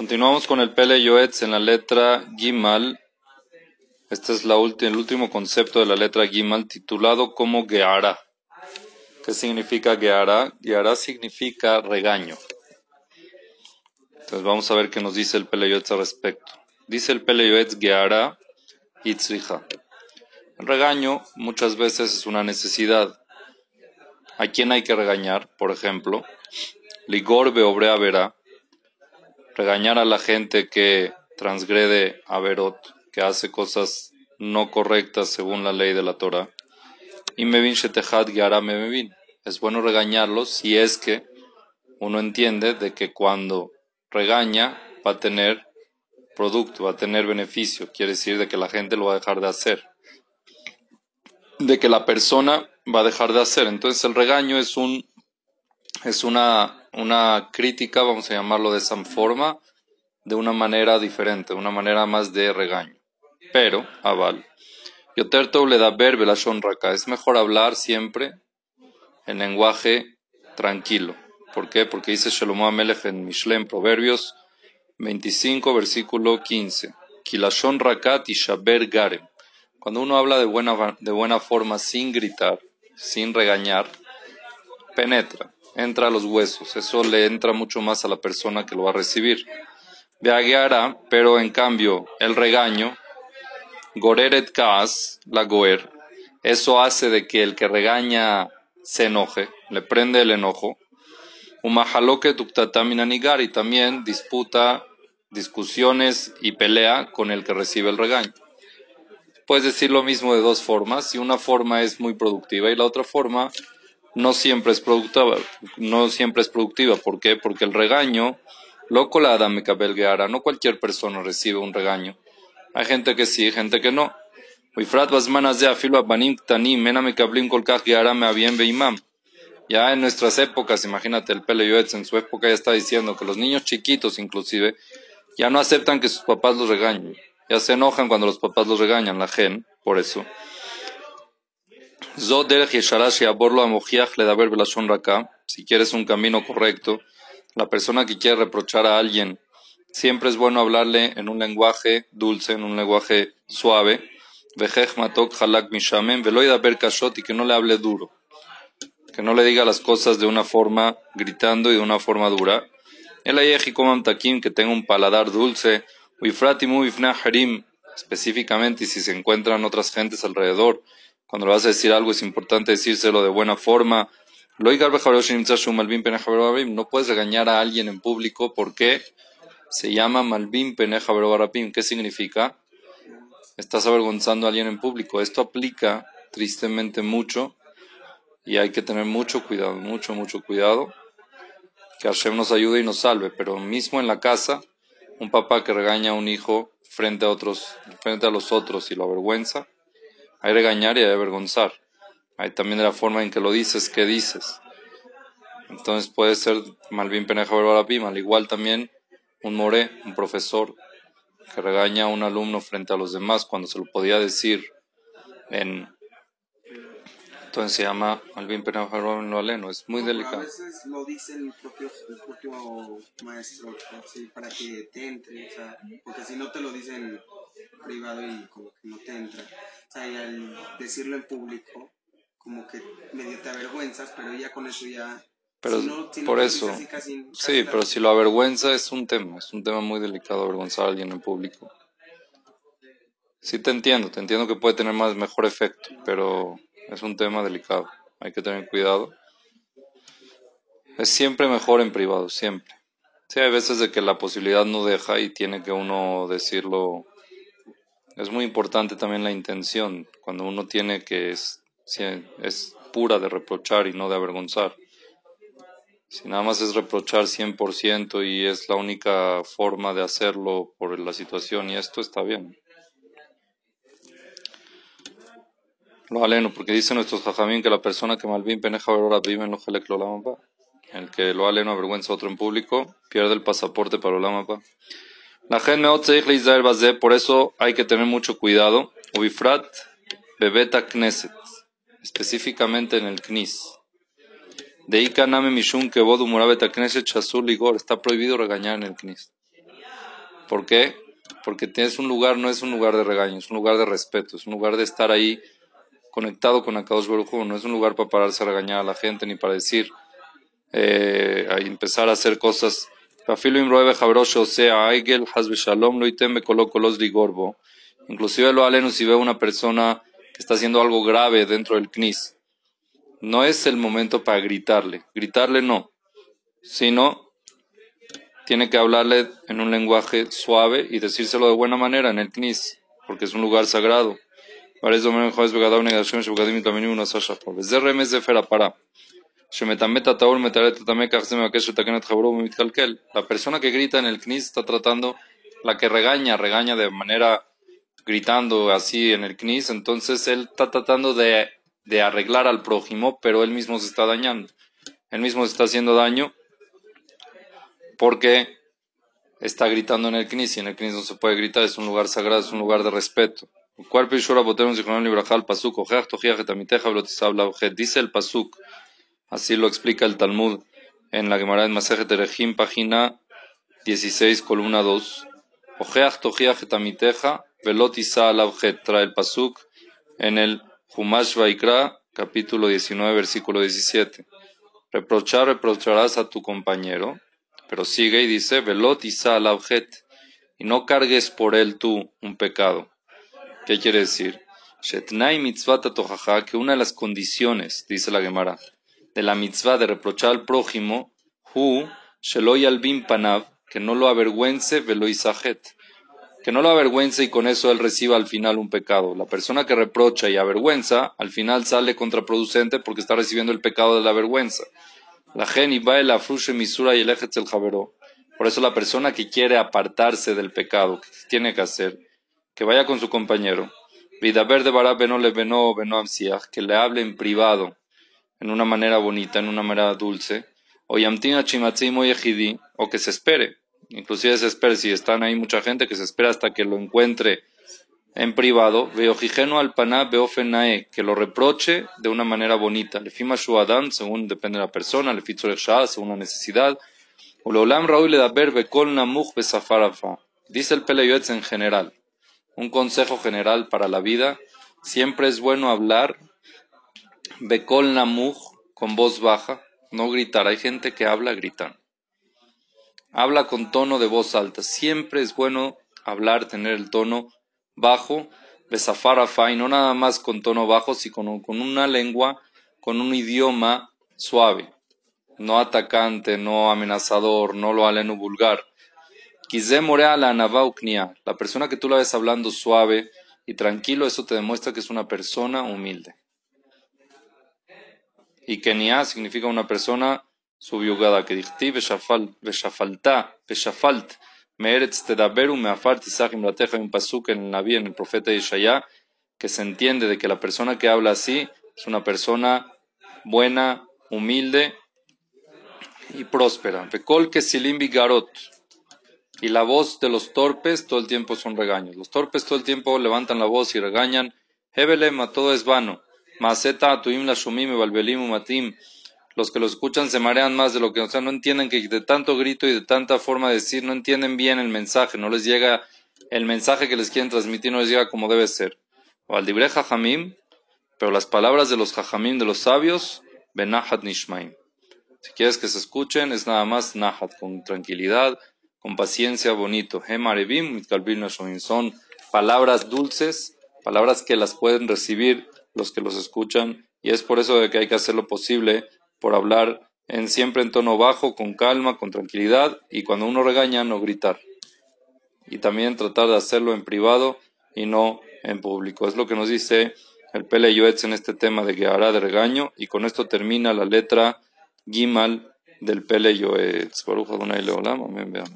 Continuamos con el Pele Yoetz en la letra Gimal. Este es el último concepto de la letra Gimal titulado como Geara. ¿Qué significa Geara? Geara significa regaño. Entonces vamos a ver qué nos dice el Pele Yoetz al respecto. Dice el Pele Yoetz Geara Itzriha. El regaño muchas veces es una necesidad. ¿A quién hay que regañar? Por ejemplo, Ligor Beobrea Verá regañar a la gente que transgrede a Verot, que hace cosas no correctas según la ley de la Torah. Y Mevin Shetehad Gyara Mevin. Es bueno regañarlos si es que uno entiende de que cuando regaña va a tener producto, va a tener beneficio. Quiere decir de que la gente lo va a dejar de hacer. De que la persona va a dejar de hacer. Entonces el regaño es un es una, una crítica, vamos a llamarlo de esa forma, de una manera diferente, una manera más de regaño. Pero, aval, Yoterto le da verbe la raka. Es mejor hablar siempre en lenguaje tranquilo. ¿Por qué? Porque dice Shlomo Amelech en Mishlem, Proverbios 25, versículo 15. Kilashon rakat y shaber garem. Cuando uno habla de buena, de buena forma, sin gritar, sin regañar, penetra entra a los huesos. Eso le entra mucho más a la persona que lo va a recibir. Veagueara, pero en cambio el regaño, goreret kaas, la goer, eso hace de que el que regaña se enoje, le prende el enojo. Umahaloke nigar y también disputa, discusiones y pelea con el que recibe el regaño. Puedes decir lo mismo de dos formas, y una forma es muy productiva y la otra forma no siempre es productiva. No siempre es productiva. ¿Por qué? Porque el regaño, loco la me cabelgueara, no cualquier persona recibe un regaño. Hay gente que sí, gente que no. Ya en nuestras épocas, imagínate el Pele Yoetz en su época ya está diciendo que los niños chiquitos inclusive ya no aceptan que sus papás los regañen. Ya se enojan cuando los papás los regañan, la gen, por eso. Si quieres un camino correcto, la persona que quiere reprochar a alguien, siempre es bueno hablarle en un lenguaje dulce, en un lenguaje suave. y que no le hable duro. Que no le diga las cosas de una forma gritando y de una forma dura. El que tenga un paladar dulce. Específicamente, y si se encuentran otras gentes alrededor cuando le vas a decir algo es importante decírselo de buena forma. No puedes regañar a alguien en público porque se llama Malvin Peneja ¿Qué significa? Estás avergonzando a alguien en público. Esto aplica tristemente mucho y hay que tener mucho cuidado, mucho, mucho cuidado. Que Hashem nos ayude y nos salve. Pero mismo en la casa, un papá que regaña a un hijo frente a otros, frente a los otros y lo avergüenza, hay regañar y hay avergonzar. Hay también de la forma en que lo dices, qué dices. Entonces puede ser Malvin Peneja al igual también un moré, un profesor, que regaña a un alumno frente a los demás cuando se lo podía decir en entonces se llama Malvin Peneja lo aleno, es muy delicado. A veces lo dice el propio, el propio maestro para que te entre, o sea, porque si no te lo dicen privado y como que no te entra. O sea, y al decirlo en público, como que medio te avergüenzas, pero ya con eso ya... Pero por eso, sí, pero si lo avergüenza es un tema, es un tema muy delicado avergonzar a alguien en público. Sí te entiendo, te entiendo que puede tener más mejor efecto, pero es un tema delicado, hay que tener cuidado. Es siempre mejor en privado, siempre. Sí, hay veces de que la posibilidad no deja y tiene que uno decirlo es muy importante también la intención, cuando uno tiene que es, es pura de reprochar y no de avergonzar. Si nada más es reprochar 100% y es la única forma de hacerlo por la situación y esto está bien. Lo aleno, porque dicen nuestros jajamín que la persona que malvin peneja vive en lo El que lo aleno avergüenza a otro en público pierde el pasaporte para el lamapa. La gente por eso hay que tener mucho cuidado. Ubifrat bebeta knesset, específicamente en el knis. De Ikaname Mishun que bodu murabeta knesset shasul ligor, está prohibido regañar en el knis. ¿Por qué? Porque tienes un lugar, no es un lugar de regaño, es un lugar de respeto, es un lugar de estar ahí conectado con Akadosh Baruj. No es un lugar para pararse a regañar a la gente ni para decir, eh, a empezar a hacer cosas. Inclusive lo aleno si ve una persona que está haciendo algo grave dentro del knis. No es el momento para gritarle. Gritarle no. Sino tiene que hablarle en un lenguaje suave y decírselo de buena manera en el knis. Porque es un lugar sagrado. La persona que grita en el knis está tratando, la que regaña, regaña de manera gritando así en el knis, entonces él está tratando de, de arreglar al prójimo, pero él mismo se está dañando. Él mismo se está haciendo daño porque está gritando en el knis y en el knis no se puede gritar, es un lugar sagrado, es un lugar de respeto. Dice el pasuk, así lo explica el Talmud en la Gemara de Masejet Erechim, página 16, columna 2. Ojeach tojiach etamiteja velotisa alabjet. Trae el pasuk en el Humash Vaikra, capítulo 19, versículo 17. Reprochar, reprocharás a tu compañero, pero sigue y dice, velotisa alabjet. Y no cargues por él tú un pecado. ¿Qué quiere decir? que una de las condiciones, dice la Gemara, de la mitzvah de reprochar al prójimo, hu sheloy albin panav, que no lo avergüence veloy que no lo avergüence y con eso él reciba al final un pecado. La persona que reprocha y avergüenza, al final sale contraproducente porque está recibiendo el pecado de la vergüenza. La geni va el afrushe misura y el el javeró. Por eso la persona que quiere apartarse del pecado, ¿qué tiene que hacer? que vaya con su compañero, Vidaber de Barab Beno que le hable en privado, en una manera bonita, en una manera dulce, o Yamtina Chimatzim o que se espere, inclusive se espere, si están ahí mucha gente, que se espera hasta que lo encuentre en privado, veo al paná, que lo reproche de una manera bonita, le fima adam, según depende de la persona, le fitzor según la necesidad, o lo lam raúl le da ver bekol namuch besafarafa, dice el Peleyotz en general, un consejo general para la vida, siempre es bueno hablar Bekol Namuj con voz baja, no gritar. Hay gente que habla gritando. Habla con tono de voz alta. Siempre es bueno hablar, tener el tono bajo, besafarafa, y no nada más con tono bajo, sino con una lengua, con un idioma suave. No atacante, no amenazador, no lo aleno vulgar. La persona que tú la ves hablando suave y tranquilo, eso te demuestra que es una persona humilde. Y Kenia significa una persona subyugada. Que dicti beshafalta, beshafalt, meeretz tedaberu meafart isachim lateja un pasuk en el Naví, en el profeta Ishaya, que se entiende de que la persona que habla así es una persona buena, humilde y próspera. Bekol que silim garot y la voz de los torpes todo el tiempo son regaños. Los torpes todo el tiempo levantan la voz y regañan. Hebelema, todo es vano. Maseta, tuim la shumim, valbelim, matim. Los que lo escuchan se marean más de lo que, o sea, no entienden que de tanto grito y de tanta forma de decir, no entienden bien el mensaje, no les llega el mensaje que les quieren transmitir, no les llega como debe ser. O pero las palabras de los jajamim, de los sabios, benahat nishmaim. Si quieres que se escuchen, es nada más nahat, con tranquilidad, con paciencia, bonito. Son palabras dulces, palabras que las pueden recibir los que los escuchan, y es por eso de que hay que hacer lo posible por hablar en, siempre en tono bajo, con calma, con tranquilidad, y cuando uno regaña, no gritar. Y también tratar de hacerlo en privado y no en público. Es lo que nos dice el Pele en este tema de que hará de regaño, y con esto termina la letra Gimal del Pele Yoetz.